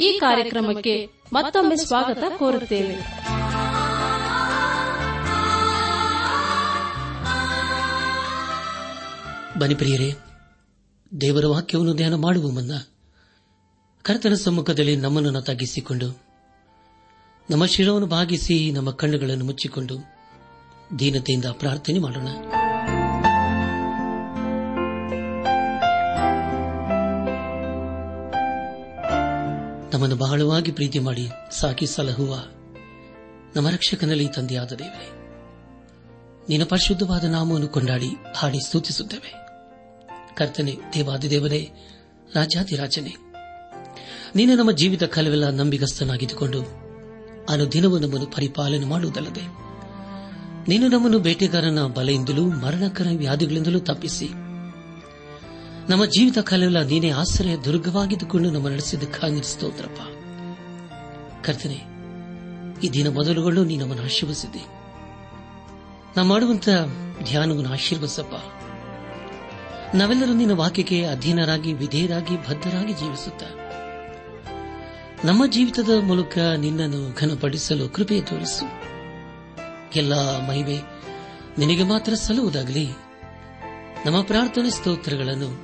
ಈ ಕಾರ್ಯಕ್ರಮಕ್ಕೆ ಮತ್ತೊಮ್ಮೆ ಸ್ವಾಗತ ಕೋರುತ್ತೇವೆ. ಬನಿ ಪ್ರಿಯರೇ, ದೇವರ ವಾಕ್ಯವನ್ನು ಧ್ಯಾನ ಮಾಡುವ ಮುನ್ನ ಕರ್ತನ ಸಮ್ಮುಖದಲ್ಲಿ ನಮ್ಮನ್ನು ತಗ್ಗಿಸಿಕೊಂಡು, ನಮ್ಮ ಶಿರವನ್ನು ಭಾಗಿಸಿ ನಮ್ಮ ಕಣ್ಣುಗಳನ್ನು ಮುಚ್ಚಿಕೊಂಡು ದೀನತೆಯಿಂದ ಪ್ರಾರ್ಥನೆ ಮಾಡೋಣ. ನಮ್ಮನ್ನು ಬಹಳವಾಗಿ ಪ್ರೀತಿ ಮಾಡಿ ಸಾಕಿ ಸಲಹುವ ನಮ್ಮ ರಕ್ಷಕನಲ್ಲಿ ತಂದೆಯಾದ ದೇವರೇ. ನಿನ್ನ ಪರಿಶುದ್ಧವಾದ ನಾಮವನ್ನು ಕೊಂಡಾಡಿ ಹಾಡಿ ಸ್ತುತಿಸುತ್ತೇವೆ. ಕರ್ತನೆ, ದೇವಾದಿದೇವರೇ ರಾಜಾದಿರಾಜನೇ ನೀನು ನಮ್ಮ ಜೀವಿತ ಕಾಲವೆಲ್ಲ ನಂಬಿಗಸ್ತನಾಗಿದ್ದುಕೊಂಡು ಅನುದಿನವೂ ನಮ್ಮನ್ನು ಪರಿಪಾಲನೆ ಮಾಡುವುದಲ್ಲದೆ, ನೀನು ನಮ್ಮನ್ನು ಬೇಟೆಗಾರನ ಬಲೆಯಿಂದಲೂ ಮರಣಕರ ವ್ಯಾಧಿಗಳಿಂದಲೂ ತಪ್ಪಿಸಿ ನಮ್ಮ ಜೀವಿತ ಕಾಲವೆಲ್ಲ ನೀನೇ ಆಶ್ರಯ ದುರ್ಗವಾಗಿದ್ದುಕೊಂಡು ನಮ್ಮ ನಡೆಸಿದ್ದಕ್ಕಾಗಿ ಸ್ತೋತ್ರಪ್ಪ. ಕರ್ತನೆ, ಈ ದಿನ ಮೊದಲುಗಳು ನೀ ನಮ್ಮನ್ನು ಆಶೀರ್ವಸಿದ್ದೆ ನಾ ಮಾಡುವಂತ ಧ್ಯಾನವನ್ನು ಆಶೀರ್ವಸಪ್ಪ ನಾವೆಲ್ಲರೂ ನಿನ್ನ ವಾಕ್ಯಕ್ಕೆ ಅಧೀನರಾಗಿ, ವಿಧೇಯರಾಗಿ, ಬದ್ಧರಾಗಿ ಜೀವಿಸುತ್ತ. ನಮ್ಮ ಜೀವಿತದ ಮೂಲಕ ನಿನ್ನನ್ನು ಘನಪಡಿಸಲು ಕೃಪೆ ತೋರಿಸು. ಎಲ್ಲ ಮಹಿಮೆ ನಿನಗೆ ಮಾತ್ರ ಸಲ್ಲುವುದಾಗಲಿ. ನಮ್ಮ ಪ್ರಾರ್ಥನೆ ಸ್ತೋತ್ರಗಳನ್ನು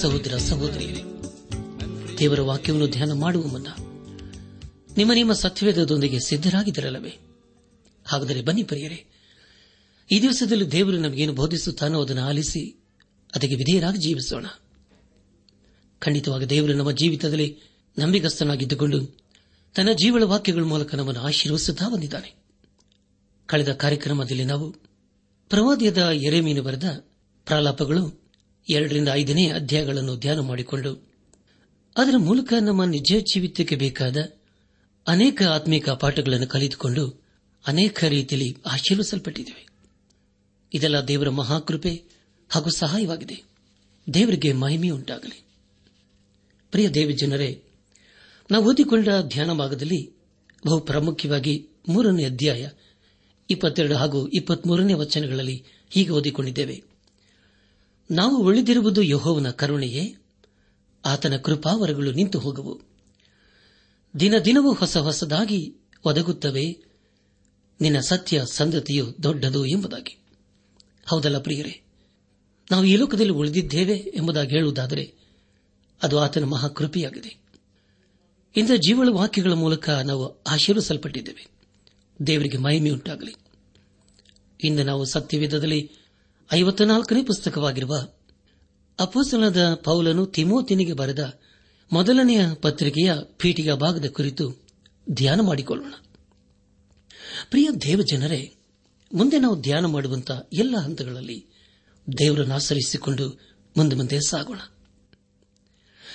ಸಹೋದರ ಸಹೋದರಿಯರೇ, ದೇವರ ವಾಕ್ಯವನ್ನು ಧ್ಯಾನ ಮಾಡುವ ಮುನ್ನ ನಿಮ್ಮ ನಿಮ್ಮ ಸತ್ಯವೇದದೊಂದಿಗೆ ಸಿದ್ದರಾಗಿದ್ದರಲ್ಲವೇ ಹಾಗಾದರೆ ಬನ್ನಿ ಪರಿಯರೆ, ಈ ದಿವಸದಲ್ಲಿ ದೇವರು ನಮಗೇನು ಬೋಧಿಸುತ್ತಾನೋ ಅದನ್ನು ಆಲಿಸಿ, ಅದಕ್ಕೆ ವಿಧೇಯರಾಗಿ ಜೀವಿಸೋಣ. ಖಂಡಿತವಾಗಿ ದೇವರು ನಮ್ಮ ಜೀವಿತದಲ್ಲಿ ನಂಬಿಗಸ್ತನಾಗಿದ್ದುಕೊಂಡು ತನ್ನ ಜೀವಳ ವಾಕ್ಯಗಳ ಮೂಲಕ ನಮ್ಮನ್ನು ಆಶೀರ್ವಸುತ್ತಾ ಬಂದಿದ್ದಾನೆ. ಕಳೆದ ಕಾರ್ಯಕ್ರಮದಲ್ಲಿ ನಾವು ಪ್ರವಾದಿಯದ ಎರೆಮೀನು ಬರೆದ ಪ್ರಾಲಾಪಗಳು ಎರಡರಿಂದ ಐದನೇ ಅಧ್ಯಾಯಗಳನ್ನು ಧ್ಯಾನ ಮಾಡಿಕೊಂಡು, ಅದರ ಮೂಲಕ ನಮ್ಮ ನಿಜ ಜೀವಿತಕ್ಕೆ ಬೇಕಾದ ಅನೇಕ ಆತ್ಮಿಕ ಪಾಠಗಳನ್ನು ಕಲಿತುಕೊಂಡು ಅನೇಕ ರೀತಿಯಲ್ಲಿ ಆಶೀರ್ವಿಸಲ್ಪಟ್ಟಿದ್ದೇವೆ. ಇದೆಲ್ಲ ದೇವರ ಮಹಾಕೃಪೆ ಹಾಗೂ ಸಹಾಯವಾಗಿದೆ. ದೇವರಿಗೆ ಮಹಿಮೆಯುಂಟಾಗಲಿ ಪ್ರಿಯ ದೇವ ಜನರೇ, ನಾವು ಓದಿಕೊಂಡ ಧ್ಯಾನ ಭಾಗದಲ್ಲಿ ಬಹು ಪ್ರಾಮುಖ್ಯವಾಗಿ ಮೂರನೇ ಅಧ್ಯಾಯ, ಇಪ್ಪತ್ತೆರಡು ಹಾಗೂ ಇಪ್ಪತ್ಮೂರನೇ ವಚನಗಳಲ್ಲಿ ಹೀಗೆ ಓದಿಕೊಂಡಿದ್ದೇವೆ. ನಾವು ಉಳಿದಿರುವುದು ಯಹೋವನ ಕರುಣೆಯೇ? ಆತನ ಕೃಪಾವರಗಳು ನಿಂತು ಹೋಗುವು. ದಿನ ದಿನವೂ ಹೊಸ ಹೊಸದಾಗಿ ಒದಗುತ್ತವೆ. ನಿನ್ನ ಸತ್ಯ ಸಂದತಿಯು ದೊಡ್ಡದು ಎಂಬುದಾಗಿ. ಹೌದಲ್ಲ ಪ್ರಿಯರೇ? ನಾವು ಈ ಲೋಕದಲ್ಲಿ ಉಳಿದಿದ್ದೇವೆ ಎಂಬುದಾಗಿ ಹೇಳುವುದಾದರೆ ಅದು ಆತನ ಮಹಾಕೃಪೆಯಾಗಿದೆ. ಇಂದ ಜೀವಳ ವಾಕ್ಯಗಳ ಮೂಲಕ ನಾವು ಆಶೀರ್ವಿಸಲ್ಪಟ್ಟಿದ್ದೇವೆ. ದೇವರಿಗೆ ಮಹಿಮೆಯುಂಟಾಗಲಿ. ಇಂದು ನಾವು ಸತ್ಯವೇದದಲ್ಲಿ ಐವತ್ನಾಲ್ಕನೇ ಪುಸ್ತಕವಾಗಿರುವ ಅಪೂಸನದ ಪೌಲನು ತಿಮೋತಿನಿಗೆ ಬರೆದ ಮೊದಲನೆಯ ಪತ್ರಿಕೆಯ ಪೀಠಿಗ ಭಾಗದ ಕುರಿತು ಧ್ಯಾನ ಮಾಡಿಕೊಳ್ಳೋಣ. ಪ್ರಿಯ ದೇವಜನರೇ, ಮುಂದೆ ನಾವು ಧ್ಯಾನ ಮಾಡುವಂತಹ ಎಲ್ಲ ಹಂತಗಳಲ್ಲಿ ದೇವರನ್ನು ಆಚರಿಸಿಕೊಂಡು ಮುಂದೆ ಮುಂದೆ ಸಾಗೋಣ.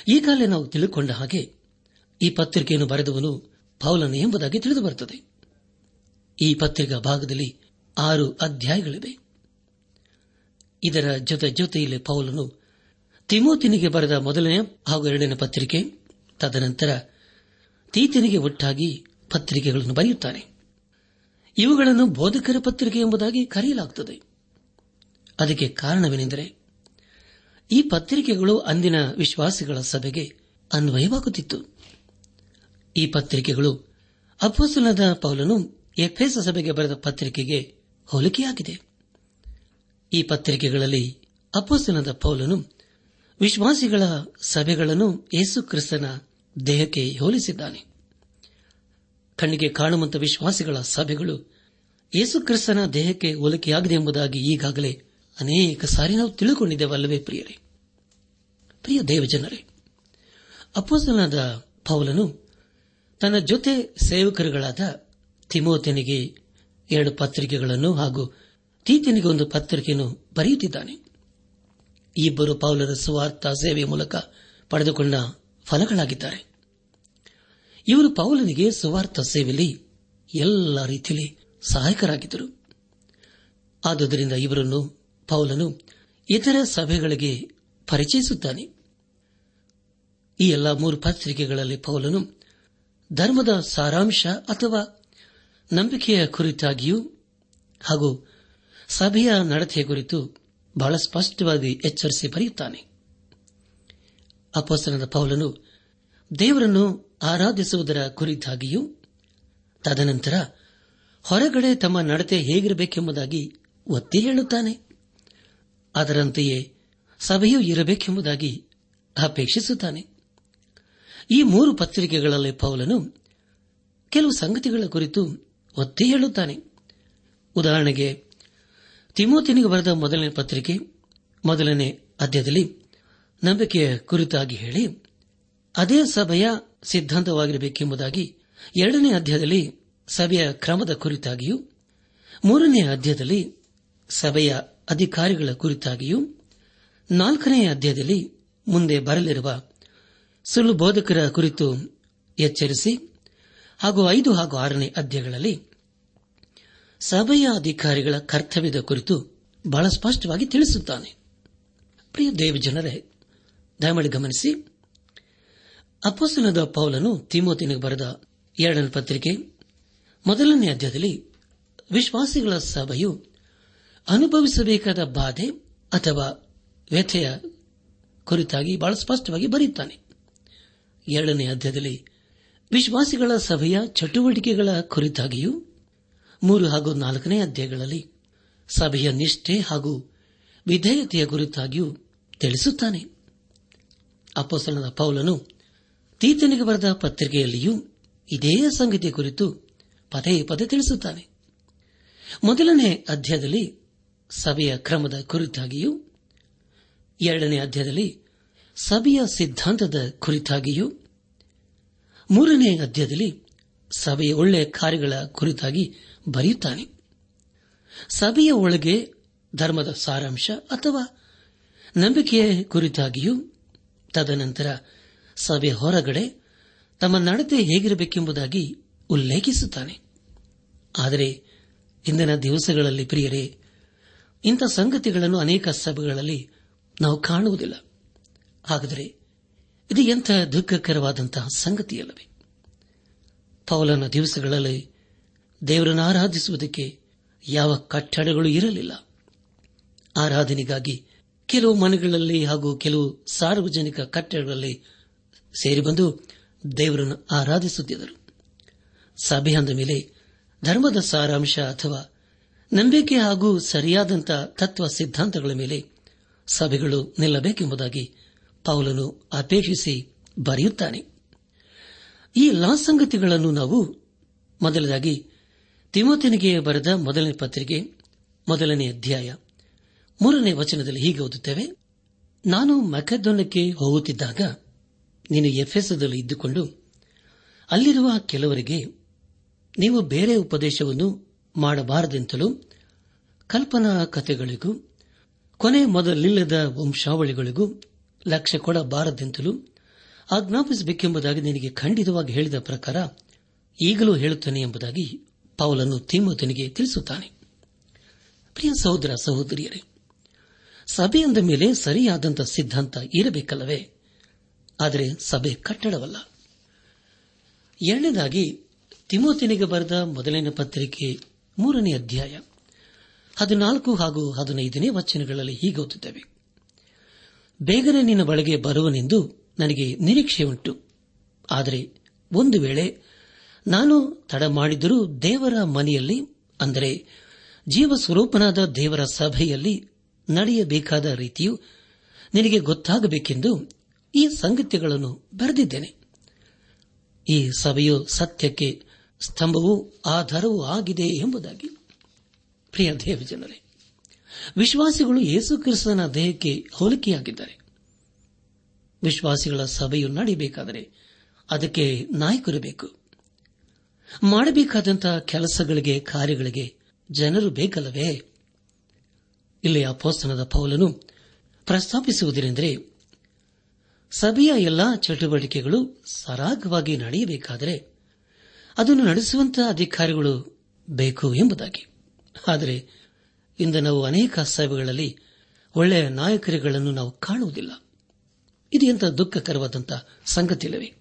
ಈಗಾಗಲೇ ನಾವು ತಿಳಿದುಕೊಂಡ ಹಾಗೆ ಈ ಪತ್ರಿಕೆಯನ್ನು ಬರೆದವನು ಪೌಲನು ಎಂಬುದಾಗಿ ತಿಳಿದು ಬರುತ್ತದೆ. ಈ ಪತ್ರಿಕಾ ಭಾಗದಲ್ಲಿ ಆರು ಅಧ್ಯಾಯಗಳಿವೆ. ಇದರ ಜೊತೆ ಜೊತೆಯಲ್ಲಿ ಪೌಲನು ತಿಮೋತಿನಿಗೆ ಬರೆದ ಮೊದಲನೇ ಹಾಗೂ ಎರಡನೇ ಪತ್ರಿಕೆ, ತದನಂತರ ತೀತಿನಿಗೆ ಒಟ್ಟಾಗಿ ಪತ್ರಿಕೆಗಳನ್ನು ಬರೆಯುತ್ತಾನೆ ಇವುಗಳನ್ನು ಬೋಧಕರ ಪತ್ರಿಕೆ ಎಂಬುದಾಗಿ ಕರೆಯಲಾಗುತ್ತದೆ. ಅದಕ್ಕೆ ಕಾರಣವೇನೆಂದರೆ, ಈ ಪತ್ರಿಕೆಗಳು ಅಂದಿನ ವಿಶ್ವಾಸಿಗಳ ಸಭೆಗೆ ಅನ್ವಯವಾಗುತ್ತಿತ್ತು. ಈ ಪತ್ರಿಕೆಗಳು ಅಪ್ಪಸಲದ ಪೌಲನು ಎಫ್ಎಸ್ ಸಭೆಗೆ ಬರೆದ ಪತ್ರಿಕೆಗೆ ಹೋಲಿಕೆಯಾಗಿದೆ. ಈ ಪತ್ರಿಕೆಗಳಲ್ಲಿ ಅಪೋಸನದ ಪೌಲನು ವಿಶ್ವಾಸಿಗಳ ಸಭೆಗಳನ್ನು ಯೇಸು ಕ್ರಿಸ್ತನ ದೇಹಕ್ಕೆ ಹೋಲಿಸಿದ್ದಾನೆ. ಕಣ್ಣಿಗೆ ಕಾಣುವಂತ ವಿಶ್ವಾಸಿಗಳ ಸಭೆಗಳು ಯೇಸು ಕ್ರಿಸ್ತನ ದೇಹಕ್ಕೆ ಹೋಲಿಕೆಯಾಗಿದೆ ಎಂಬುದಾಗಿ ಈಗಾಗಲೇ ಅನೇಕ ಸಾರಿ ನಾವು ತಿಳಿದುಕೊಂಡಿದ್ದೇವಲ್ಲವೇ ಪ್ರಿಯರೇ? ಪ್ರಿಯ ದೇವಜನರೇ ಅಪೋಸಲನಾದ ಪೌಲನು ತನ್ನ ಜೊತೆ ಸೇವಕರುಗಳಾದ ತಿಮೋತನಿಗೆ ಎರಡು ಪತ್ರಿಕೆಗಳನ್ನು ಹಾಗೂ ತೀತನಿಗೆ ಒಂದು ಪತ್ರಿಕೆಯನ್ನು ಬರೆಯುತ್ತಿದ್ದಾನೆ. ಇಬ್ಬರು ಪೌಲರ ಸುವಾರ್ಥ ಸೇವೆಯ ಮೂಲಕ ಪಡೆದುಕೊಂಡ ಫಲಗಳಾಗಿದ್ದಾರೆ. ಇವರು ಪೌಲನಿಗೆ ಸುವಾರ್ಥ ಸೇವೆಯಲ್ಲಿ ಎಲ್ಲ ರೀತಿಯಲ್ಲಿ ಸಹಾಯಕರಾಗಿದ್ದರು. ಆದುದರಿಂದ ಇವರನ್ನು ಪೌಲನು ಇತರ ಸಭೆಗಳಿಗೆ ಪರಿಚಯಿಸುತ್ತಾನೆ. ಈ ಎಲ್ಲ ಮೂರು ಪತ್ರಿಕೆಗಳಲ್ಲಿ ಪೌಲನು ಧರ್ಮದ ಸಾರಾಂಶ ಅಥವಾ ನಂಬಿಕೆಯ ಕುರಿತಾಗಿಯೂ ಹಾಗೂ ಸಭೆಯ ನಡತೆಯ ಕುರಿತು ಬಹಳ ಸ್ಪಷ್ಟವಾಗಿ ಎಚ್ಚರಿಸಿ ಬರೆಯುತ್ತಾನೆ. ಅಪೋಸ್ತನದ ಪೌಲನು ದೇವರನ್ನು ಆರಾಧಿಸುವುದರ ಕುರಿತಾಗಿಯೂ, ತದನಂತರ ಹೊರಗಡೆ ತಮ್ಮ ನಡತೆ ಹೇಗಿರಬೇಕೆಂಬುದಾಗಿ ಒತ್ತಿ ಹೇಳುತ್ತಾನೆ. ಅದರಂತೆಯೇ ಸಭೆಯೂ ಇರಬೇಕೆಂಬುದಾಗಿ ಅಪೇಕ್ಷಿಸುತ್ತಾನೆ. ಈ ಮೂರು ಪತ್ರಿಕೆಗಳಲ್ಲಿ ಪೌಲನು ಕೆಲವು ಸಂಗತಿಗಳ ಕುರಿತು ಒತ್ತಿ ಹೇಳುತ್ತಾನೆ. ಉದಾಹರಣೆಗೆ ತಿಮೋತಿನಿಗೆ ಬರೆದ ಮೊದಲನೇ ಪತ್ರಿಕೆ, ಮೊದಲನೇ ಅಧ್ಯಾಯದಲ್ಲಿ ನಂಬಿಕೆಯ ಕುರಿತಾಗಿ ಹೇಳಿ, ಅದೇ ಸಭೆಯ ಸಿದ್ಧಾಂತವಾಗಿರಬೇಕೆಂಬುದಾಗಿ ಎರಡನೇ ಅಧ್ಯಾಯದಲ್ಲಿ ಸಭೆಯ ಕ್ರಮದ ಕುರಿತಾಗಿಯೂ, ಮೂರನೇ ಅಧ್ಯಾಯದಲ್ಲಿ ಸಭೆಯ ಅಧಿಕಾರಿಗಳ ಕುರಿತಾಗಿಯೂ, ನಾಲ್ಕನೇ ಅಧ್ಯಾಯದಲ್ಲಿ ಮುಂದೆ ಬರಲಿರುವ ಸುಳ್ಳು ಬೋಧಕರ ಕುರಿತು ಎಚ್ಚರಿಸಿ ಹಾಗೂ ಐದು ಹಾಗೂ ಆರನೇ ಅಧ್ಯಾಯಗಳಲ್ಲಿ ಸಭೆಯ ಅಧಿಕಾರಿಗಳ ಕರ್ತವ್ಯದ ಕುರಿತು ಬಹಳ ಸ್ಪಷ್ಟವಾಗಿ ತಿಳಿಸುತ್ತಾನೆ. ಪ್ರಿಯ ದೇವಜನರೇ, ದಯಮಾಡಿ ಗಮನಿಸಿ. ಅಪೋಸನದ ಪೌಲನು ತಿಮೋತಿನಿಗೆ ಬರೆದ ಎರಡನೇ ಪತ್ರಿಕೆ, ಮೊದಲನೇ ಅಧ್ಯಾಯದಲ್ಲಿ ವಿಶ್ವಾಸಿಗಳ ಸಭೆಯು ಅನುಭವಿಸಬೇಕಾದ ಬಾಧೆ ಅಥವಾ ವ್ಯಥೆಯ ಕುರಿತಾಗಿ ಬಹಳ ಸ್ಪಷ್ಟವಾಗಿ ಬರೆಯುತ್ತಾನೆ. ಎರಡನೇ ಅಧ್ಯಾಯದಲ್ಲಿ ವಿಶ್ವಾಸಿಗಳ ಸಭೆಯ ಚಟುವಟಿಕೆಗಳ ಕುರಿತಾಗಿಯೂ ಮೂರು ಹಾಗೂ ನಾಲ್ಕನೇ ಅಧ್ಯಾಯಗಳಲ್ಲಿ ಸಭೆಯ ನಿಷ್ಠೆ ಹಾಗೂ ವಿಧೇಯತೆಯ ಕುರಿತಾಗಿಯೂ ತಿಳಿಸುತ್ತಾನೆ. ಅಪ್ಪಸಲನ ಪೌಲನು ತೀತನಿಗೆ ಬರೆದ ಪತ್ರಿಕೆಯಲ್ಲಿಯೂ ಇದೇ ಸಂಗತಿಯ ಕುರಿತು ಪದೇ ಪದೇ ತಿಳಿಸುತ್ತಾನೆ. ಮೊದಲನೇ ಅಧ್ಯಾಯದಲ್ಲಿ ಸಭೆಯ ಕ್ರಮದ ಕುರಿತಾಗಿಯೂ, ಎರಡನೇ ಅಧ್ಯಾಯದಲ್ಲಿ ಸಭೆಯ ಸಿದ್ಧಾಂತದ ಕುರಿತಾಗಿಯೂ, ಮೂರನೇ ಅಧ್ಯಾಯದಲ್ಲಿ ಸಭೆಯ ಒಳ್ಳೆಯ ಕಾರ್ಯಗಳ ಕುರಿತಾಗಿ ಬರೆಯುತ್ತಾನೆ. ಸಭೆಯ ಒಳಗೆ ಧರ್ಮದ ಸಾರಾಂಶ ಅಥವಾ ನಂಬಿಕೆಯ ಕುರಿತಾಗಿಯೂ ತದನಂತರ ಸಭೆ ಹೊರಗಡೆ ತಮ್ಮ ನಡತೆ ಹೇಗಿರಬೇಕೆಂಬುದಾಗಿ ಉಲ್ಲೇಖಿಸುತ್ತಾನೆ. ಆದರೆ ಇಂದಿನ ದಿವಸಗಳಲ್ಲಿ ಪ್ರಿಯರೇ, ಇಂಥ ಸಂಗತಿಗಳನ್ನು ಅನೇಕ ಸಭೆಗಳಲ್ಲಿ ನಾವು ಕಾಣುವುದಿಲ್ಲ. ಹಾಗಾದರೆ ಇದು ಎಂಥ ದುಃಖಕರವಾದಂತಹ ಸಂಗತಿಯಲ್ಲವೇ? ಪೌಲನ ದಿವಸಗಳಲ್ಲಿ ದೇವರನ್ನು ಆರಾಧಿಸುವುದಕ್ಕೆ ಯಾವ ಕಟ್ಟಡಗಳು ಇರಲಿಲ್ಲ. ಆರಾಧನೆಗಾಗಿ ಕೆಲವು ಮನೆಗಳಲ್ಲಿ ಹಾಗೂ ಕೆಲವು ಸಾರ್ವಜನಿಕ ಕಟ್ಟಡಗಳಲ್ಲಿ ಸೇರಿಬಂದು ದೇವರನ್ನು ಆರಾಧಿಸುತ್ತಿದ್ದರು. ಸಭೆ ಅಂದ ಮೇಲೆ ಧರ್ಮದ ಸಾರಾಂಶ ಅಥವಾ ನಂಬಿಕೆ ಹಾಗೂ ಸರಿಯಾದಂಥ ತತ್ವ ಸಿದ್ಧಾಂತಗಳ ಮೇಲೆ ಸಭೆಗಳು ನಿಲ್ಲಬೇಕೆಂಬುದಾಗಿ ಪೌಲನು ಅಪೇಕ್ಷಿಸಿ ಬರೆಯುತ್ತಾನೆ. ಈ ಎಲ್ಲಾ ಸಂಗತಿಗಳನ್ನು ನಾವು ಮೊದಲದಾಗಿ ತಿಮೋತಿನಿಗೆ ಬರೆದ ಮೊದಲನೇ ಪತ್ರಿಕೆ, ಮೊದಲನೇ ಅಧ್ಯಾಯ, ಮೂರನೇ ವಚನದಲ್ಲಿ ಹೀಗೆ ಓದುತ್ತೇವೆ. ನಾನು ಮಕದ್ದೊನ್ನಕ್ಕೆ ಹೋಗುತ್ತಿದ್ದಾಗ ನೀನು ಎಫ್ಎಸ್ದಲ್ಲಿ ಇದ್ದುಕೊಂಡು ಅಲ್ಲಿರುವ ಕೆಲವರಿಗೆ ನೀವು ಬೇರೆ ಉಪದೇಶವನ್ನು ಮಾಡಬಾರದೆಂತಲೂ ಕಲ್ಪನಾ ಕಥೆಗಳಿಗೂ, ಕೊನೆ ಮೊದಲಿಲ್ಲದ ವಂಶಾವಳಿಗಳಿಗೂ ಲಕ್ಷ್ಯ ಕೊಡಬಾರದೆಂತಲೂ ಆಜ್ಞಾಪಿಸಬೇಕೆಂಬುದಾಗಿ ನಿನಗೆ ಖಂಡಿತವಾಗಿ ಹೇಳಿದ ಪ್ರಕಾರ ಈಗಲೂ ಹೇಳುತ್ತೇನೆ ಎಂಬುದಾಗಿ ಪೌಲನ್ನು ತಿಮ್ಮತನಿಗೆ ತಿಳಿಸುತ್ತಾನೆ. ಪ್ರಿಯ ಸಹೋದರ ಸಹೋದರಿಯರೇ, ಸಭೆಯಂದ ಮೇಲೆ ಸರಿಯಾದಂಥ ಸಿದ್ಧಾಂತ ಇರಬೇಕಲ್ಲವೇ? ಆದರೆ ಸಭೆ ಕಟ್ಟಡವಲ್ಲ. ಎರಡನೇದಾಗಿ ತಿಮೋತಿನಿಗೆ ಬರೆದ ಮೊದಲನೇ ಪತ್ರಿಕೆ ಮೂರನೇ ಅಧ್ಯಾಯ ಹದಿನಾಲ್ಕು ಹಾಗೂ ಹದಿನೈದನೇ ವಚನಗಳಲ್ಲಿ ಹೀಗೆ ಓದುತ್ತೇವೆ. ಬೇಗನೆ ನಿನ್ನ ಬಳಿಗೆ ಬರುವನೆಂದು ನನಗೆ ನಿರೀಕ್ಷೆ ಉಂಟು ಆದರೆ ಒಂದು ವೇಳೆ ನಾನು ತಡ ಮಾಡಿದರೂ ದೇವರ ಮನೆಯಲ್ಲಿ, ಅಂದರೆ ಜೀವ ಸ್ವರೂಪನಾದ ದೇವರ ಸಭೆಯಲ್ಲಿ ನಡೆಯಬೇಕಾದ ರೀತಿಯು ನಿನಗೆ ಗೊತ್ತಾಗಬೇಕೆಂದು ಈ ಸಂಗತಿಗಳನ್ನು ಬರೆದಿದ್ದೇನೆ. ಈ ಸಭೆಯು ಸತ್ಯಕ್ಕೆ ಸ್ತಂಭವೂ ಆಧಾರವೂ ಆಗಿದೆ ಎಂಬುದಾಗಿ. ಪ್ರಿಯ ದೇವಜನರೇ, ವಿಶ್ವಾಸಿಗಳು ಯೇಸು ಕ್ರಿಸ್ತನ ದೇಹಕ್ಕೆ ಹೋಲಿಕೆಯಾಗಿದ್ದಾರೆ. ವಿಶ್ವಾಸಿಗಳ ಸಭೆಯು ನಡೆಯಬೇಕಾದರೆ ಅದಕ್ಕೆ ನಾಯಕರು ಬೇಕು ಮಾಡಬೇಕಾದಂತಹ ಕೆಲಸಗಳಿಗೆ, ಕಾರ್ಯಗಳಿಗೆ ಜನರು ಬೇಕಲ್ಲವೇ? ಇಲ್ಲಿ ಅಪೋಸ್ತನದ ಪೌಲನು ಪ್ರಸ್ತಾಪಿಸುವುದರೆಂದರೆ ಸಭೆಯ ಎಲ್ಲಾ ಚಟುವಟಿಕೆಗಳು ಸರಾಗವಾಗಿ ನಡೆಯಬೇಕಾದರೆ ಅದನ್ನು ನಡೆಸುವಂತಹ ಅಧಿಕಾರಿಗಳು ಬೇಕು ಎಂಬುದಾಗಿ. ಆದರೆ ಇಂದು ನಾವು ಅನೇಕ ಸಭೆಗಳಲ್ಲಿ ಒಳ್ಳೆಯ ನಾಯಕರುಗಳನ್ನು ನಾವು ಕಾಣುವುದಿಲ್ಲ. ಇದು ಎಂಥ ದುಃಖಕರವಾದಂತಹ ಸಂಗತಿಯಲ್ಲವೇ?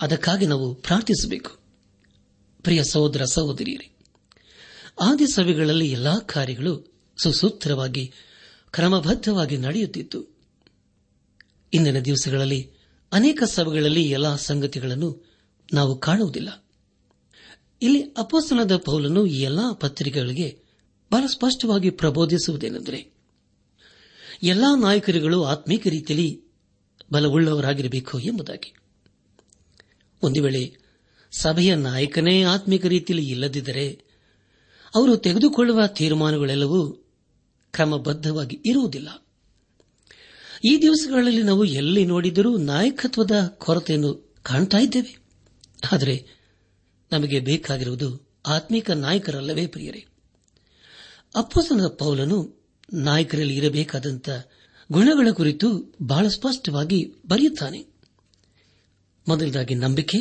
ಅದಕ್ಕಾಗಿ ನಾವು ಪ್ರಾರ್ಥಿಸಬೇಕು. ಪ್ರಿಯ ಸಹೋದರ ಸಹೋದರಿಯರೇ, ಆದಿ ಸಭೆಗಳಲ್ಲಿ ಎಲ್ಲಾ ಕಾರ್ಯಗಳು ಸುಸೂತ್ರವಾಗಿ, ಕ್ರಮಬದ್ಧವಾಗಿ ನಡೆಯುತ್ತಿತ್ತು. ಇಂದಿನ ದಿವಸಗಳಲ್ಲಿ ಅನೇಕ ಸಭೆಗಳಲ್ಲಿ ಎಲ್ಲಾ ಸಂಗತಿಗಳನ್ನು ನಾವು ಕಾಣುವುದಿಲ್ಲ. ಇಲ್ಲಿ ಅಪೋಸನದ ಪೌಲನ್ನು ಈ ಎಲ್ಲಾ ಪತ್ರಿಕೆಗಳಿಗೆ ಬಹಳ ಸ್ಪಷ್ಟವಾಗಿ ಪ್ರಬೋಧಿಸುವುದೇನೆಂದರೆ, ಎಲ್ಲಾ ನಾಯಕರುಗಳು ಆತ್ಮೀಕ ರೀತಿಯಲ್ಲಿ ಬಲವುಳ್ಳವರಾಗಿರಬೇಕು ಎಂಬುದಾಗಿ. ಒಂದು ವೇಳೆ ಸಭೆಯ ನಾಯಕನೇ ಆತ್ಮಿಕ ರೀತಿಯಲ್ಲಿ ಇಲ್ಲದಿದ್ದರೆ ಅವರು ತೆಗೆದುಕೊಳ್ಳುವ ತೀರ್ಮಾನಗಳೆಲ್ಲವೂ ಕ್ರಮಬದ್ದವಾಗಿ ಇರುವುದಿಲ್ಲ. ಈ ದಿವಸಗಳಲ್ಲಿ ನಾವು ಎಲ್ಲಿ ನೋಡಿದರೂ ನಾಯಕತ್ವದ ಕೊರತೆಯನ್ನು ಕಾಣ್ತಾ ಇದ್ದೇವೆ. ಆದರೆ ನಮಗೆ ಬೇಕಾಗಿರುವುದು ಆತ್ಮಿಕ ನಾಯಕರಲ್ಲವೇ ಪ್ರಿಯರೇ. ಅಪ್ಪಸನದ ಪೌಲನು ನಾಯಕರಲ್ಲಿ ಇರಬೇಕಾದಂಥ ಗುಣಗಳ ಕುರಿತು ಬಹಳ ಸ್ಪಷ್ಟವಾಗಿ ಬರೆಯುತ್ತಾನೆ. ಮೊದಲದಾಗಿ ನಂಬಿಕೆ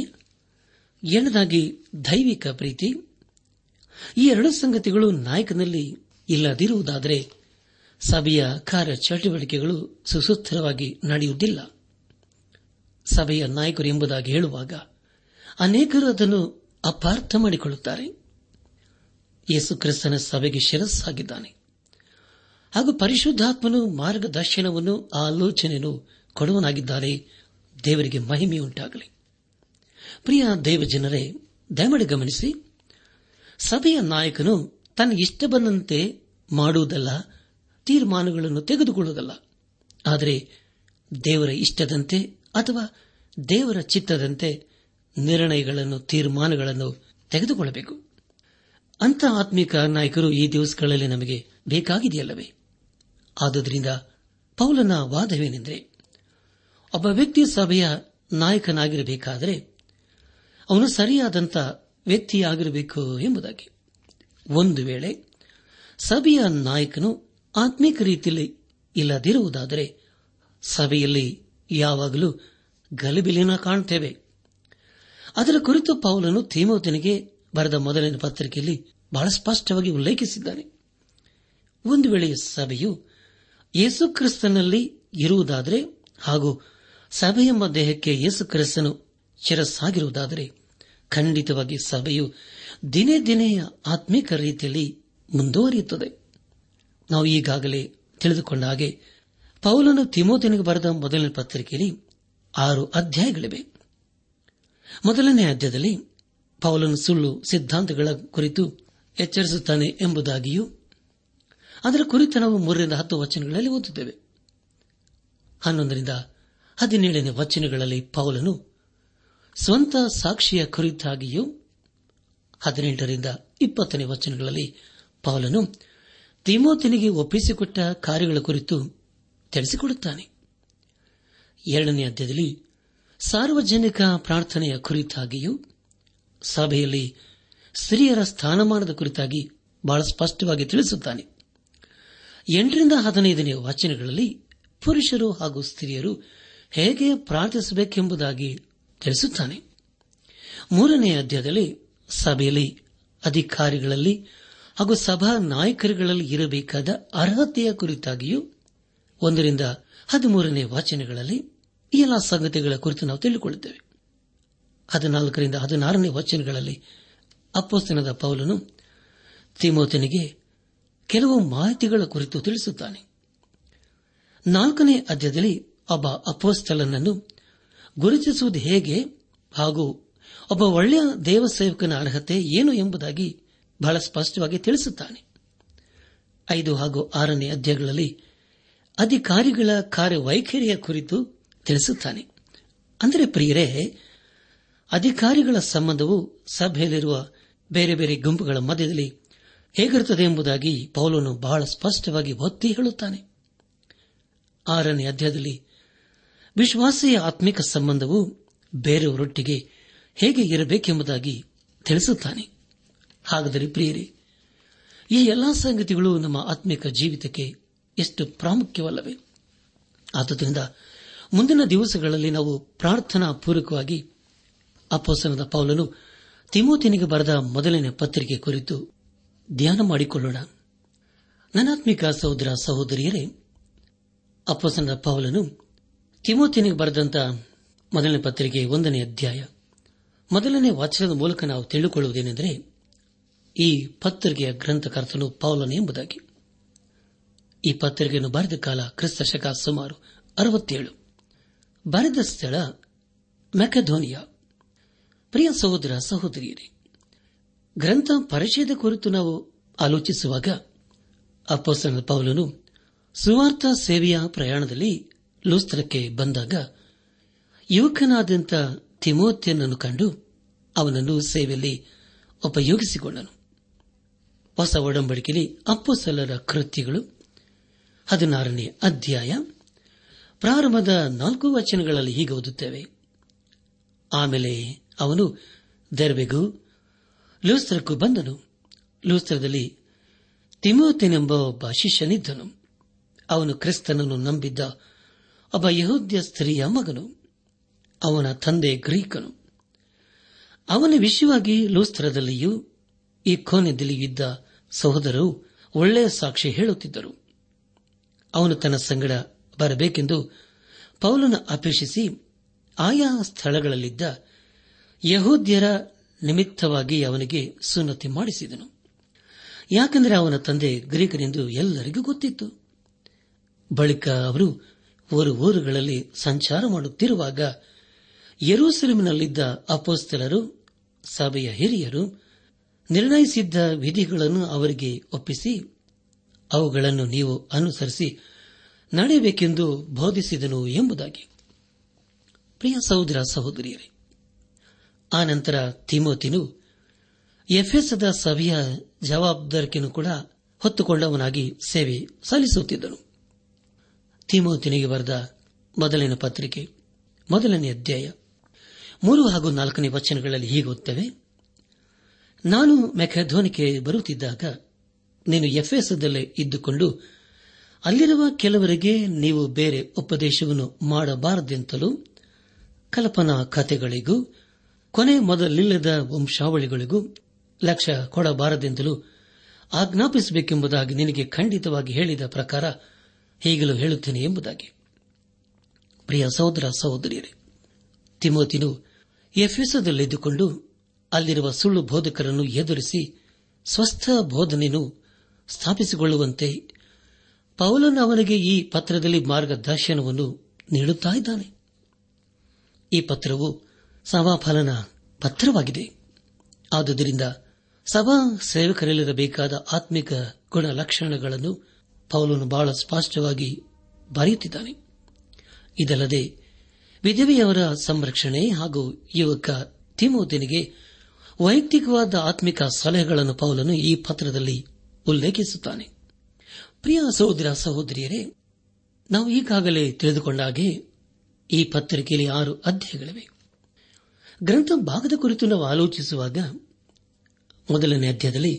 ಎರಡದಾಗಿ ದೈವಿಕ ಪ್ರೀತಿ. ಈ ಎರಡು ಸಂಗತಿಗಳು ನಾಯಕನಲ್ಲಿ ಇಲ್ಲದಿರುವುದಾದರೆ ಸಭೆಯ ಕಾರ್ಯ ಚಟುವಟಿಕೆಗಳು ಸುಸೂತ್ರವಾಗಿ ನಡೆಯುವುದಿಲ್ಲ. ಸಭೆಯ ನಾಯಕರು ಎಂಬುದಾಗಿ ಹೇಳುವಾಗ ಅನೇಕರು ಅದನ್ನು ಅಪಾರ್ಥ ಮಾಡಿಕೊಳ್ಳುತ್ತಾರೆ. ಯೇಸು ಕ್ರಿಸ್ತನ ಸಭೆಗೆ ಶಿರಸ್ಸಾಗಿದ್ದಾನೆ. ಹಾಗೂ ಪರಿಶುದ್ಧಾತ್ಮನು ಮಾರ್ಗದರ್ಶನವನ್ನು, ಆಲೋಚನೆಯನ್ನು ಕೊಡುವನಾಗಿದ್ದಾರೆ. ದೇವರಿಗೆ ಮಹಿಮೆಯುಂಟಾಗಲಿ. ಪ್ರಿಯ ದೇವಜನರೇ, ದಯಮಾಡಿ ಗಮನಿಸಿ. ಸಭೆಯ ನಾಯಕನು ತನ್ನ ಇಷ್ಟ ಬಂದಂತೆ ಮಾಡುವುದಲ್ಲ, ತೀರ್ಮಾನಗಳನ್ನು ತೆಗೆದುಕೊಳ್ಳುವುದಲ್ಲ. ಆದರೆ ದೇವರ ಇಷ್ಟದಂತೆ ಅಥವಾ ದೇವರ ಚಿತ್ತದಂತೆ ನಿರ್ಣಯಗಳನ್ನು, ತೀರ್ಮಾನಗಳನ್ನು ತೆಗೆದುಕೊಳ್ಳಬೇಕು. ಅಂತ ಆತ್ಮಿಕ ನಾಯಕರು ಈ ದಿವಸಗಳಲ್ಲಿ ನಮಗೆ ಬೇಕಾಗಿದೆಯಲ್ಲವೇ? ಆದುದರಿಂದ ಪೌಲನ ವಾದವೇನೆಂದರೆ, ಒಬ್ಬ ವ್ಯಕ್ತಿ ಸಭೆಯ ನಾಯಕನಾಗಿರಬೇಕಾದರೆ ಅವನು ಸರಿಯಾದಂಥ ವ್ಯಕ್ತಿಯಾಗಿರಬೇಕು ಎಂಬುದಾಗಿ. ಒಂದು ವೇಳೆ ಸಭೆಯ ನಾಯಕನು ಆತ್ಮೀಕ ರೀತಿಯಲ್ಲಿ ಇಲ್ಲದಿರುವುದಾದರೆ ಸಭೆಯಲ್ಲಿ ಯಾವಾಗಲೂ ಗಲಿಬಿಲಿನ ಕಾಣುತ್ತೇವೆ ಅದರ ಕುರಿತು ಪೌಲನು ಥೀಮೋತನಿಗೆ ಬರೆದ ಮೊದಲನೇ ಪತ್ರಿಕೆಯಲ್ಲಿ ಬಹಳ ಸ್ಪಷ್ಟವಾಗಿ ಉಲ್ಲೇಖಿಸಿದ್ದಾನೆ. ಒಂದು ವೇಳೆ ಸಭೆಯು ಯೇಸು ಕ್ರಿಸ್ತನಲ್ಲಿ ಇರುವುದಾದರೆ ಹಾಗೂ ಎಂಬ ದೇಹಕ್ಕೆ ಯೇಸು ಕ್ರಿಸ್ತನು ಶಿರಸ್ಸಾಗಿರುವುದಾದರೆ ಖಂಡಿತವಾಗಿ ಸಭೆಯು ದಿನೇ ದಿನೇ ಆತ್ಮೀಕ ರೀತಿಯಲ್ಲಿ ಮುಂದುವರಿಯುತ್ತದೆ. ನಾವು ಈಗಾಗಲೇ ತಿಳಿದುಕೊಂಡ ಹಾಗೆ ಪೌಲನು ತಿಮೋತಿನಿಗೆ ಬರೆದ ಮೊದಲನೇ ಪತ್ರಿಕೆಯಲ್ಲಿ ಆರು ಅಧ್ಯಾಯಗಳಿವೆ. ಮೊದಲನೇ ಅಧ್ಯಾಯದಲ್ಲಿ ಪೌಲನು ಸುಳ್ಳು ಸಿದ್ಧಾಂತಗಳ ಕುರಿತು ಎಚ್ಚರಿಸುತ್ತಾನೆ ಎಂಬುದಾಗಿಯೂ ಅದರ ಕುರಿತು ನಾವು ಮೂರರಿಂದ ಹತ್ತು ವಚನಗಳಲ್ಲಿ ಓದುತ್ತೇವೆ. ಹನ್ನೊಂದರಿಂದ ಹದಿನೇಳನೇ ವಚನಗಳಲ್ಲಿ ಪೌಲನು ಸ್ವಂತ ಸಾಕ್ಷಿಯ ಕುರಿತಾಗಿಯೂ ಹದಿನೆಂಟರಿಂದ ಇಪ್ಪತ್ತನೇ ವಚನಗಳಲ್ಲಿ ಪೌಲನು ತಿಮೋತಿನಿಗೆ ಒಪ್ಪಿಸಿಕೊಟ್ಟ ಕಾರ್ಯಗಳ ಕುರಿತು ತಿಳಿಸಿಕೊಡುತ್ತಾನೆ. ಎರಡನೇ ಅಧ್ಯಾಯದಲ್ಲಿ ಸಾರ್ವಜನಿಕ ಪ್ರಾರ್ಥನೆಯ ಕುರಿತಾಗಿಯೂ ಸಭೆಯಲ್ಲಿ ಸ್ತ್ರೀಯರ ಸ್ಥಾನಮಾನದ ಕುರಿತಾಗಿ ಬಹಳ ಸ್ಪಷ್ಟವಾಗಿ ತಿಳಿಸುತ್ತಾನೆ. ಎಂಟರಿಂದ ಹದಿನೈದನೇ ವಾಚನಗಳಲ್ಲಿ ಪುರುಷರು ಹಾಗೂ ಸ್ತ್ರೀಯರು ಹೇಗೆ ಪ್ರಾರ್ಥಿಸಬೇಕೆಂಬುದಾಗಿ ತಿಳಿಸುತ್ತಾನೆ. ಮೂರನೇ ಅಧ್ಯಾಯದಲ್ಲಿ ಸಭೆಯಲ್ಲಿ ಅಧಿಕಾರಿಗಳಲ್ಲಿ ಹಾಗೂ ಸಭಾ ನಾಯಕರುಗಳಲ್ಲಿ ಇರಬೇಕಾದ ಅರ್ಹತೆಯ ಕುರಿತಾಗಿಯೂ ಒಂದರಿಂದ ಹದಿಮೂರನೇ ವಾಚನಗಳಲ್ಲಿ ಈ ಎಲ್ಲ ಸಂಗತಿಗಳ ಕುರಿತು ನಾವು ತಿಳಿದುಕೊಳ್ಳುತ್ತೇವೆ. ಹದಿನಾಲ್ಕರಿಂದ ಹದಿನಾರನೇ ವಚನಗಳಲ್ಲಿ ಅಪ್ಪಸ್ತನದ ಪೌಲನು ತಿಮೋತನಿಗೆ ಕೆಲವು ಮಾಹಿತಿಗಳ ಕುರಿತು ತಿಳಿಸುತ್ತಾನೆ. ನಾಲ್ಕನೇ ಅಧ್ಯಾಯದಲ್ಲಿ ಒಬ್ಬ ಅಪೋಸ್ತಲನನ್ನು ಗುರುತಿಸುವುದು ಹೇಗೆ ಹಾಗೂ ಒಬ್ಬ ಒಳ್ಳೆಯ ದೇವಸೇವಕನ ಅರ್ಹತೆ ಏನು ಎಂಬುದಾಗಿ ಬಹಳ ಸ್ಪಷ್ಟವಾಗಿ ತಿಳಿಸುತ್ತಾನೆ. ಐದು ಹಾಗೂ ಆರನೇ ಅಧ್ಯಾಯಗಳಲ್ಲಿ ಅಧಿಕಾರಿಗಳ ಕಾರ್ಯವೈಖರಿಯ ಕುರಿತು ತಿಳಿಸುತ್ತಾನೆ. ಅಂದರೆ ಪ್ರಿಯರೇ, ಅಧಿಕಾರಿಗಳ ಸಂಬಂಧವು ಸಭೆಯಲ್ಲಿರುವ ಬೇರೆ ಬೇರೆ ಗುಂಪುಗಳ ಮಧ್ಯದಲ್ಲಿ ಹೇಗಿರುತ್ತದೆ ಎಂಬುದಾಗಿ ಪೌಲನು ಬಹಳ ಸ್ಪಷ್ಟವಾಗಿ ಒತ್ತಿ ಹೇಳುತ್ತಾನೆ. ಆರನೇ ಅಧ್ಯಾಯದಲ್ಲಿ, ವಿಶ್ವಾಸೀಯ ಆತ್ಮಿಕ ಸಂಬಂಧವು ಬೇರೆಯವರೊಟ್ಟಿಗೆ ಹೇಗೆ ಇರಬೇಕೆಂಬುದಾಗಿ ತಿಳಿಸುತ್ತಾನೆ. ಹಾಗಾದರೆ ಪ್ರಿಯರೇ, ಈ ಎಲ್ಲಾ ಸಂಗತಿಗಳು ನಮ್ಮ ಆತ್ಮಿಕ ಜೀವಿತಕ್ಕೆ ಎಷ್ಟು ಪ್ರಾಮುಖ್ಯವಲ್ಲವೇ? ಆದುದರಿಂದ ಮುಂದಿನ ದಿವಸಗಳಲ್ಲಿ ನಾವು ಪ್ರಾರ್ಥನಾ ಪೂರ್ವಕವಾಗಿ ಅಪ್ಪಸನದ ಪೌಲನು ತಿಮೋತಿನಿಗೆ ಬರೆದ ಮೊದಲನೇ ಪತ್ರಿಕೆ ಕುರಿತು ಧ್ಯಾನ ಮಾಡಿಕೊಳ್ಳೋಣ. ನನಾತ್ಮಿಕ ಸಹೋದರ ಸಹೋದರಿಯರೇ ಅಪ್ಪಸನ ಪೌಲನು ತಿಮೋತಿನಿಗೆ ಬರೆದಂತ ಮೊದಲನೇ ಪತ್ರಿಕೆ ಒಂದನೇ ಅಧ್ಯಾಯ. ಮೊದಲನೇ ವಾಚನದ ಮೂಲಕ ನಾವು ತಿಳಿದುಕೊಳ್ಳುವುದೇನೆಂದರೆ, ಈ ಪತ್ರಿಕೆಯ ಗ್ರಂಥಕರ್ತನು ಪೌಲನು ಎಂಬುದಾಗಿ. ಈ ಪತ್ರಿಕೆಯನ್ನು ಬರೆದ ಕಾಲ ಕ್ರಿಸ್ತ ಶಕ ಸುಮಾರು ಅರವತ್ತೇಳು. ಬರೆದ ಸ್ಥಳ ಮೆಕಧೋನಿಯಾ ಪ್ರಿಯ ಸಹೋದರ ಸಹೋದರಿಯರೇ ಗ್ರಂಥ ಪರಿಚಯದ ಕುರಿತು ನಾವು ಆಲೋಚಿಸುವಾಗ ಅಪ್ಪಸನ ಪೌಲನು ಸುವಾರ್ಥ ಸೇವೆಯ ಪ್ರಯಾಣದಲ್ಲಿ ಲೂಸ್ತ್ರಕ್ಕೆ ಬಂದಾಗ ಯುವಕನಾದ್ಯಂತ ತಿಮೋತ್ಯನನ್ನು ಕಂಡು ಅವನನ್ನು ಸೇವೆಯಲ್ಲಿ ಉಪಯೋಗಿಸಿಕೊಂಡನು. ಹೊಸ ಒಡಂಬಡಿಕೆಯಲ್ಲಿ ಅಪ್ಪಸಲರ ಕೃತ್ಯಗಳು ಹದಿನಾರನೇ ಅಧ್ಯಾಯ ಪ್ರಾರಂಭದ ನಾಲ್ಕು ವಚನಗಳಲ್ಲಿ ಹೀಗೆ ಓದುತ್ತೇವೆ. ಆಮೇಲೆ ಅವನು ದೆರ್ಬೆಗೂ ಲೂಸ್ತ್ರಕ್ಕೂ ಬಂದನು. ಲೂಸ್ತ್ರದಲ್ಲಿ ತಿಮೋತಿನೆಂಬ ಒಬ್ಬ ಶಿಷ್ಯನಿದ್ದನು. ಅವನು ಕ್ರಿಸ್ತನನ್ನು ನಂಬಿದ್ದ ಒಬ್ಬ ಯಹೋದ್ಯ ಸ್ತ್ರೀಯ ಮಗನು. ಅವನ ತಂದೆ ಗ್ರೀಕನು. ಅವನ ವಿಷಯವಾಗಿ ಲೂಸ್ತ್ರದಲ್ಲಿಯೂ ಈ ಕೋನೆದಲ್ಲಿಯೂ ಇದ್ದ ಸಹೋದರರು ಒಳ್ಳೆಯ ಸಾಕ್ಷಿ ಹೇಳುತ್ತಿದ್ದರು. ಅವನು ತನ್ನ ಸಂಗಡ ಬರಬೇಕೆಂದು ಪೌಲನ ಅಪೇಕ್ಷಿಸಿ ಆಯಾ ಸ್ಥಳಗಳಲ್ಲಿದ್ದ ಯಹೂದ್ಯರ ನಿಮಿತ್ತವಾಗಿ ಅವನಿಗೆ ಸುನ್ನತಿ ಮಾಡಿಸಿದನು. ಯಾಕೆಂದರೆ ಅವನ ತಂದೆ ಗ್ರೀಕನೆಂದು ಎಲ್ಲರಿಗೂ ಗೊತ್ತಿತ್ತು. ಬಳಿಕ ಅವರು ಊರು ಊರುಗಳಲ್ಲಿ ಸಂಚಾರ ಮಾಡುತ್ತಿರುವಾಗ ಯರೂಸೆಲಮಿನಲ್ಲಿದ್ದ ಅಪೋಸ್ತಲರು, ಸಭೆಯ ಹಿರಿಯರು ನಿರ್ಣಯಿಸಿದ್ದ ವಿಧಿಗಳನ್ನು ಅವರಿಗೆ ಒಪ್ಪಿಸಿ, ಅವುಗಳನ್ನು ನೀವು ಅನುಸರಿಸಿ ನಡೆಯಬೇಕೆಂದು ಬೋಧಿಸಿದನು ಎಂಬುದಾಗಿ. ಪ್ರಿಯ ಸಹೋದರ ಸಹೋದರಿಯರೇ ಆನಂತರ ತಿಮೋತಿನು ಎಫ್ಎಸ್ದ ಸಭೆಯ ಜವಾಬ್ದಾರಿಕೆಯನ್ನು ಕೂಡ ಹೊತ್ತುಕೊಂಡವನಾಗಿ ಸೇವೆ ಸಲ್ಲಿಸುತ್ತಿದ್ದನು. ತಿಮೋತಿನಿಗೆ ಬರೆದ ಮೊದಲಿನ ಪತ್ರಿಕೆ, ಮೊದಲನೇ ಅಧ್ಯಾಯ, ಮೂರು ಹಾಗೂ ನಾಲ್ಕನೇ ವಚನಗಳಲ್ಲಿ ಹೀಗೆ ಓದ್ತವೆ ನಾನು ಮೆಖಧ್ವನಿಕೆ ಬರುತ್ತಿದ್ದಾಗ ನೀನು ಎಫ್ಎಸ್ದಲ್ಲೇ ಇದ್ದುಕೊಂಡು ಅಲ್ಲಿರುವ ಕೆಲವರಿಗೆ ನೀವು ಬೇರೆ ಉಪದೇಶವನ್ನು ಮಾಡಬಾರದೆಂತಲೂ ಕಲ್ಪನಾ ಕಥೆಗಳಿಗೂ ಕೊನೆ ಮೊದಲಿಲ್ಲದ ವಂಶಾವಳಿಗಳಿಗೂ ಲಕ್ಷ ಕೊಡಬಾರದೆಂದಲೂ ಆಜ್ಞಾಪಿಸಬೇಕೆಂಬುದಾಗಿ ನಿನಗೆ ಖಂಡಿತವಾಗಿ ಹೇಳಿದ ಪ್ರಕಾರ ಹೀಗಲೂ ಹೇಳುತ್ತೇನೆ ಎಂಬುದಾಗಿ. ಪ್ರಿಯ ಸಹೋದರ ಸಹೋದರಿಯರೇ ತಿಮೋತಿನು ಎಫ್ಎಸದಲ್ಲಿದ್ದುಕೊಂಡು ಅಲ್ಲಿರುವ ಸುಳ್ಳು ಬೋಧಕರನ್ನು ಎದುರಿಸಿ ಸ್ವಸ್ಥ ಬೋಧನೆಯನ್ನು ಸ್ಥಾಪಿಸಿಕೊಳ್ಳುವಂತೆ ಪೌಲನ್ ಅವನಿಗೆ ಈ ಪತ್ರದಲ್ಲಿ ಮಾರ್ಗದರ್ಶನವನ್ನು ನೀಡುತ್ತಿದ್ದಾನೆ ಈ ಪತ್ರವು ಸಭಾಫಲನ ಪತ್ರವಾಗಿದೆ. ಆದುದರಿಂದ ಸಭಾ ಸೇವಕರಲ್ಲಿರಬೇಕಾದ ಆತ್ಮಿಕ ಗುಣಲಕ್ಷಣಗಳನ್ನು ಪೌಲನು ಬಹಳ ಸ್ಪಷ್ಟವಾಗಿ ಬರೆಯುತ್ತಿದ್ದಾನೆ. ಇದಲ್ಲದೆ ವಿಧವೆಯವರ ಸಂರಕ್ಷಣೆ ಹಾಗೂ ಯುವಕ ತಿಮೋತಿನಿಗೆ ವೈಯಕ್ತಿಕವಾದ ಆತ್ಮಿಕ ಸಲಹೆಗಳನ್ನು ಪೌಲನು ಈ ಪತ್ರದಲ್ಲಿ ಉಲ್ಲೇಖಿಸುತ್ತಾನೆ. ಪ್ರಿಯ ಸಹೋದರ ಸಹೋದರಿಯರೇ, ನಾವು ಈಗಾಗಲೇ ತಿಳಿದುಕೊಂಡ ಹಾಗೆ ಈ ಪತ್ರಿಕೆಯಲ್ಲಿ ಆರು ಅಧ್ಯಾಯಗಳಿವೆ. ಗ್ರಂಥ ಭಾಗದ ಕುರಿತು ನಾವು ಆಲೋಚಿಸುವಾಗ ಮೊದಲನೇ ಅಧ್ಯಾಯದಲ್ಲಿ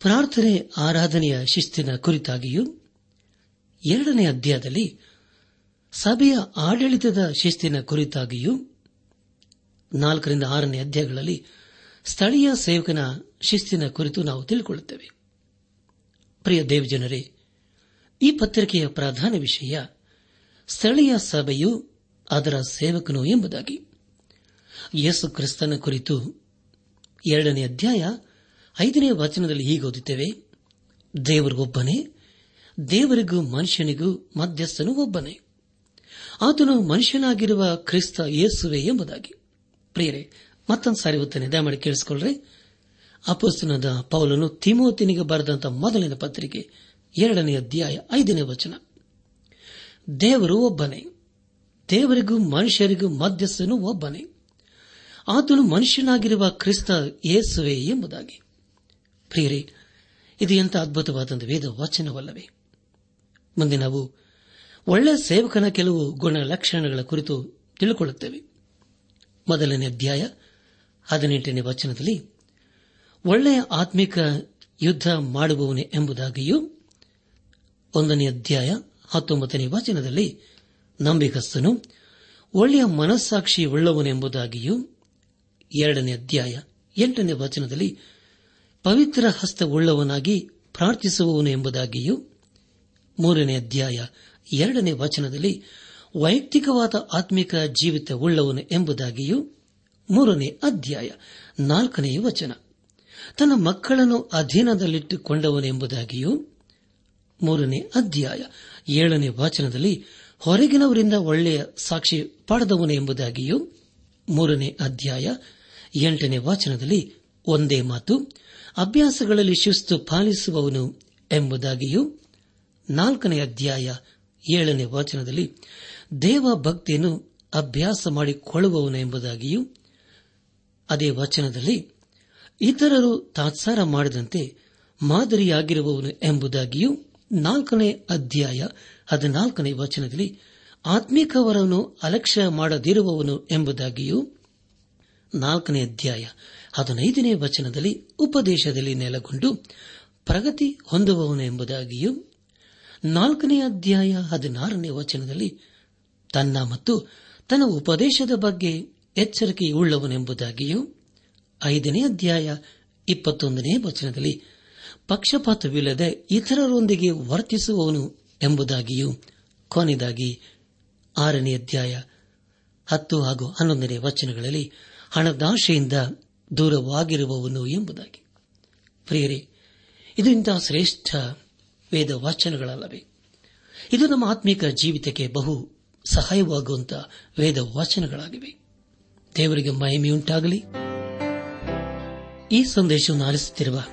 ಪ್ರಾರ್ಥನೆ ಆರಾಧನೆಯ ಶಿಸ್ತಿನ ಕುರಿತಾಗಿಯೂ ಎರಡನೇ ಅಧ್ಯಾಯದಲ್ಲಿ ಸಭೆಯ ಆಡಳಿತದ ಶಿಸ್ತಿನ ಕುರಿತಾಗಿಯೂ ನಾಲ್ಕರಿಂದ ಆರನೇ ಅಧ್ಯಾಯಗಳಲ್ಲಿ ಸ್ಥಳೀಯ ಸೇವಕನ ಶಿಸ್ತಿನ ಕುರಿತು ನಾವು ತಿಳಿಕೊಳ್ಳುತ್ತೇವೆ. ಪ್ರಿಯ ದೇವಜನರೇ, ಈ ಪತ್ರಿಕೆಯ ಪ್ರಧಾನ ವಿಷಯ ಸ್ಥಳೀಯ ಸಭೆಯು ಅದರ ಸೇವಕನು ಎಂಬುದಾಗಿ. ಯೇಸು ಕ್ರಿಸ್ತನ ಕುರಿತು ಎರಡನೇ ಅಧ್ಯಾಯ ಐದನೇ ವಚನದಲ್ಲಿ ಹೀಗೆ ಓದುತ್ತೇವೆ. ದೇವರಿಗೊಬ್ಬನೇ, ದೇವರಿಗೂ ಮನುಷ್ಯನಿಗೂ ಮಧ್ಯಸ್ಥನು ಒಬ್ಬನೇ. ಆತನು ಮನುಷ್ಯನಾಗಿರುವ ಕ್ರಿಸ್ತ ಯೇಸುವೆ ಎಂಬುದಾಗಿ. ಪ್ರಿಯರೇ, ಮತ್ತೊಂದು ಸಾರಿ ಓದ್ತಾನೆ ದಯಮಾಡಿ ಕೇಳಿಸಿಕೊಳ್ಳ್ರೆ. ಅಪಸ್ತನದ ಪೌಲನು ತಿಮೋತಿನಿಗೆ ಬರೆದಂತಹ ಮೊದಲಿನ ಪತ್ರಿಕೆ ಎರಡನೇ ಅಧ್ಯಾಯ ಐದನೇ ವಚನ. ದೇವರು ಒಬ್ಬನೇ, ದೇವರಿಗೂ ಮನುಷ್ಯರಿಗೂ ಮಧ್ಯಸ್ಥನು ಒಬ್ಬನೇ. ಆತನು ಮನುಷ್ಯನಾಗಿರುವ ಕ್ರಿಸ್ತ ಯೇಸುವೆ ಎಂಬುದಾಗಿ. ಪ್ರಿಯರೇ, ಇದು ಎಂಥ ಅದ್ಭುತವಾದ ವೇದ ವಚನವಲ್ಲವೇ ಮುಂದೆ ನಾವು ಒಳ್ಳೆಯ ಸೇವಕನ ಕೆಲವು ಗುಣಲಕ್ಷಣಗಳ ಕುರಿತು ತಿಳಿಕೊಳ್ಳುತ್ತೇವೆ. ಮೊದಲನೇ ಅಧ್ಯಾಯ ಹದಿನೆಂಟನೇ ವಚನದಲ್ಲಿ, ಒಳ್ಳೆಯ ಆತ್ಮಿಕ ಯುದ್ಧ ಮಾಡುವವನೇ ಎಂಬುದಾಗಿಯೂ ಒಂದನೇ ಅಧ್ಯಾಯ ಹತ್ತೊಂಬತ್ತನೇ ವಚನದಲ್ಲಿ ನಂಬಿಕಸ್ತನು ಒಳ್ಳೆಯ ಮನಸ್ಸಾಕ್ಷಿ ಉಳ್ಳವನೆಂಬುದಾಗಿಯೂ ಎರಡನೇ ಅಧ್ಯಾಯ ಎಂಟನೇ ವಚನದಲ್ಲಿ, ಪವಿತ್ರ ಹಸ್ತವುಳ್ಳವನಾಗಿ ಪ್ರಾರ್ಥಿಸುವವನು ಎಂಬುದಾಗಿಯೂ ಮೂರನೇ ಅಧ್ಯಾಯ ಎರಡನೇ ವಚನದಲ್ಲಿ, ವೈಯಕ್ತಿಕವಾದ ಆತ್ಮಿಕ ಜೀವಿತವುಳ್ಳವನು ಎಂಬುದಾಗಿಯೂ ಮೂರನೇ ಅಧ್ಯಾಯ ನಾಲ್ಕನೇ ವಚನ. ತನ್ನ ಮಕ್ಕಳನ್ನು ಅಧೀನದಲ್ಲಿಟ್ಟುಕೊಂಡವನು ಎಂಬುದಾಗಿಯೂ ಮೂರನೇ ಅಧ್ಯಾಯ ಏಳನೇ ವಾಚನದಲ್ಲಿ, ಹೊರಗಿನವರಿಂದ ಒಳ್ಳೆಯ ಸಾಕ್ಷಿ ಪಡೆದವನು ಎಂಬುದಾಗಿಯೂ ಮೂರನೇ ಅಧ್ಯಾಯ ಎಂಟನೇ ವಾಚನದಲ್ಲಿ ಒಂದೇ ಮಾತು, ಅಭ್ಯಾಸಗಳಲ್ಲಿ ಶಿಸ್ತು ಪಾಲಿಸುವವನು ಎಂಬುದಾಗಿಯೂ ನಾಲ್ಕನೇ ಅಧ್ಯಾಯ ಏಳನೇ ವಾಚನದಲ್ಲಿ ದೇವ ಭಕ್ತಿಯನ್ನು ಅಭ್ಯಾಸ ಮಾಡಿಕೊಳ್ಳುವವನು ಎಂಬುದಾಗಿಯೂ ಅದೇ ವಚನದಲ್ಲಿ ಇತರರು ತಾತ್ಸಾರ ಮಾಡದಂತೆ ಮಾದರಿಯಾಗಿರುವವನು ಎಂಬುದಾಗಿಯೂ ನಾಲ್ಕನೇ ಅಧ್ಯಾಯ ಹದಿನಾಲ್ಕನೇ ವಚನದಲ್ಲಿ ಆತ್ಮಿಕವರನ್ನು ಅಲಕ್ಷ್ಯ ಮಾಡದಿರುವವನು ಎಂಬುದಾಗಿಯೂ ನಾಲ್ಕನೇ ಅಧ್ಯಾಯ ಹದಿನೈದನೇ ವಚನದಲ್ಲಿ ಉಪದೇಶದಲ್ಲಿ ನೆಲೆಗೊಂಡು ಪ್ರಗತಿ ಹೊಂದುವವನು ಎಂಬುದಾಗಿಯೂ ನಾಲ್ಕನೇ ಅಧ್ಯಾಯ ಹದಿನಾರನೇ ವಚನದಲ್ಲಿ ತನ್ನ ಮತ್ತು ತನ್ನ ಉಪದೇಶದ ಬಗ್ಗೆ ಎಚ್ಚರಿಕೆಯುಳ್ಳವನೆಂಬುದಾಗಿಯೂ ಐದನೇ ಅಧ್ಯಾಯ ಇಪ್ಪತ್ತೊಂದನೇ ವಚನದಲ್ಲಿ ಪಕ್ಷಪಾತವಿಲ್ಲದೆ ಇತರರೊಂದಿಗೆ ವರ್ತಿಸುವವನು ಎಂಬುದಾಗಿಯೂ ಕೊನೆಯದಾಗಿ ಆರನೇ ಅಧ್ಯಾಯ ಹತ್ತು ಹಾಗೂ ಹನ್ನೊಂದನೇ ವಚನಗಳಲ್ಲಿ ಹಣದಾಶೆಯಿಂದ ದೂರವಾಗಿರುವವನು ಎಂಬುದಾಗಿ. ಪ್ರಿಯರೇ, ಇದು ಇಂತಹ ಶ್ರೇಷ್ಠ ವೇದ ವಾಚನಗಳಲ್ಲವೇ ಇದು ನಮ್ಮ ಆತ್ಮಿಕ ಜೀವಿತಕ್ಕೆ ಬಹು ಸಹಾಯವಾಗುವಂತಹ ವೇದ ವಾಚನಗಳಾಗಿವೆ ದೇವರಿಗೆ ಮಹಿಮೆಯುಂಟಾಗಲಿ ಈ ಸಂದೇಶವನ್ನು ಆಲಿಸುತ್ತಿರುವ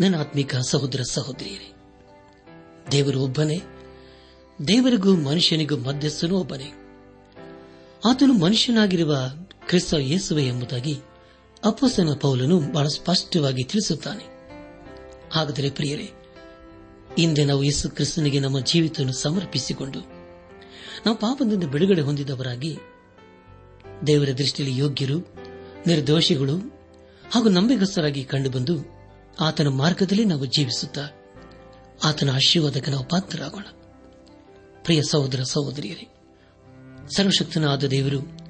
ನನ್ನ ಆತ್ಮಿಕ ಸಹೋದರ ಸಹೋದರಿಯರೇ, ದೇವರು ಒಬ್ಬನೇ, ದೇವರಿಗೂ ಮನುಷ್ಯನಿಗೂ ಮಧ್ಯಸ್ಥನೂ ಒಬ್ಬನೇ. ಆತನು ಮನುಷ್ಯನಾಗಿರುವ ಕ್ರಿಸ್ತ ಯೇಸುವೆ ಎಂಬುದಾಗಿ ಅಪ್ಪಸನ ಪೌಲನು ಬಹಳ ಸ್ಪಷ್ಟವಾಗಿ ತಿಳಿಸುತ್ತಾನೆ. ಹಾಗಾದರೆ ಪ್ರಿಯರೇ ಹಿಂದೆ ನಾವು ಯೇಸು ಕ್ರಿಸ್ತನಿಗೆ ನಮ್ಮ ಜೀವಿತವನ್ನು ಸಮರ್ಪಿಸಿಕೊಂಡು ನಾವು ಪಾಪದಿಂದ ಬಿಡುಗಡೆ ಹೊಂದಿದವರಾಗಿ ದೇವರ ದೃಷ್ಟಿಯಲ್ಲಿ ಯೋಗ್ಯರು, ನಿರ್ದೋಷಿಗಳು ಹಾಗೂ ನಂಬಿಗಸ್ತರಾಗಿ ಕಂಡುಬಂದು ಆತನ ಮಾರ್ಗದಲ್ಲಿ ನಾವು ಜೀವಿಸುತ್ತಾ ಆತನ ಆಶೀರ್ವಾದಕ್ಕೆ ನಾವು ಪಾತ್ರರಾಗೋಣ. ಪ್ರಿಯ ಸಹೋದರ ಸಹೋದರಿಯರೇ, ಸರ್ವಶಕ್ತನಾದ ದೇವರು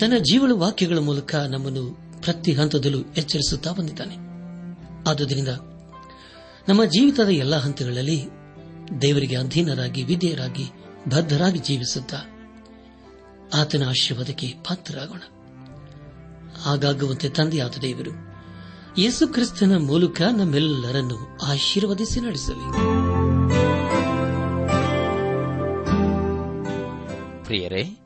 ತನ್ನ ಜೀವಳ ವಾಕ್ಯಗಳ ಮೂಲಕ ನಮ್ಮನ್ನು ಪ್ರತಿ ಹಂತದಲ್ಲೂ ಎಚ್ಚರಿಸುತ್ತಾ ಬಂದಿದ್ದಾನೆ. ಆದುದರಿಂದ ನಮ್ಮ ಜೀವಿತದ ಎಲ್ಲಾ ಹಂತಗಳಲ್ಲಿ ದೇವರಿಗೆ ಅಧೀನರಾಗಿ, ವಿಧೇಯರಾಗಿ, ಬದ್ಧರಾಗಿ ಜೀವಿಸುತ್ತಾ ಆತನ ಆಶೀರ್ವಾದಕ್ಕೆ ಪಾತ್ರರಾಗೋಣ. ಹಾಗಾಗುವಂತೆ ತಂದೆಯಾದ ದೇವರು ಯೇಸು ಕ್ರಿಸ್ತನ ಮೂಲಕ ನಮ್ಮೆಲ್ಲರನ್ನು ಆಶೀರ್ವದಿಸಿ ನಡೆಸಲಿ. ಪ್ರಿಯರೇ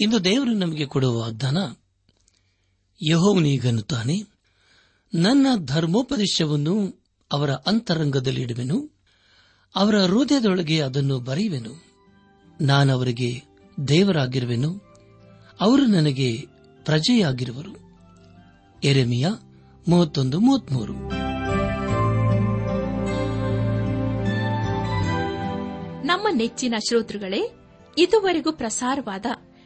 ಇಂದು ದೇವರು ನಮಗೆ ಕೊಡುವ ವಾಗ್ದಾನ ಯಹೋವನೀಗನ್ನುತ್ತಾನೆ ನನ್ನ ಧರ್ಮೋಪದೇಶವನ್ನು ಅವರ ಅಂತರಂಗದಲ್ಲಿಡುವೆನು ಅವರ ಹೃದಯದೊಳಗೆ ಅದನ್ನು ಬರೆಯುವೆನು. ನಾನವರಿಗೆ ದೇವರಾಗಿರುವೆನು, ಅವರು ನನಗೆ ಪ್ರಜೆಯಾಗಿರುವರು. ಎರೆಮಿಯ ಮೂವತ್ತೊಂದು ಮೂವತ್ಮೂರು. ನಮ್ಮ ನೆಚ್ಚಿನ ಶ್ರೋತೃಗಳೇ, ಇದುವರೆಗೂ ಪ್ರಸಾರವಾದ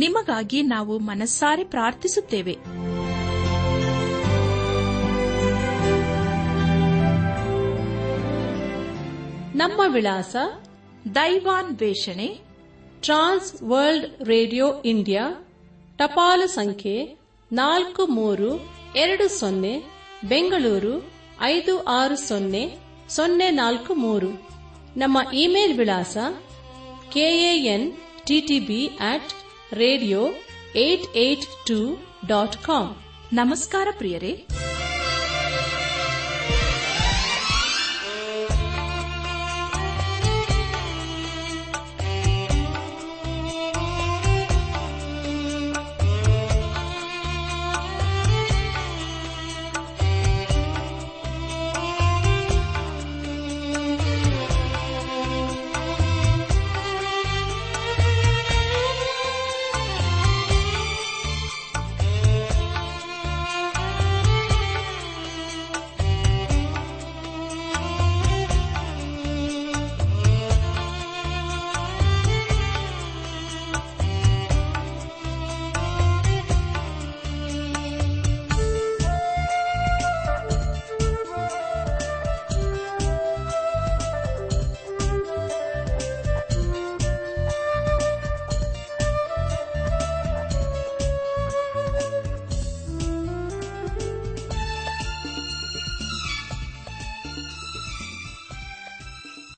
ನಿಮಗಾಗಿ ನಾವು ಮನಸ್ಸಾರೆ ಪ್ರಾರ್ಥಿಸುತ್ತೇವೆ. ನಮ್ಮ ವಿಳಾಸ ದೈವಾನ್ ವೇಷಣೆ ಟ್ರಾನ್ಸ್ ವರ್ಲ್ಡ್ ರೇಡಿಯೋ ಇಂಡಿಯಾ, ಟಪಾಲು ಸಂಖ್ಯೆ ನಾಲ್ಕು ಮೂರು ಎರಡು ಸೊನ್ನೆ, ಬೆಂಗಳೂರು ಐದು ಆರು ಸೊನ್ನೆ ಸೊನ್ನೆ ನಾಲ್ಕು ಮೂರು. ನಮ್ಮ ಇಮೇಲ್ ವಿಳಾಸ KAN TTB at radio eight eight two dot com ನಮಸ್ಕಾರ ಪ್ರಿಯರೇ.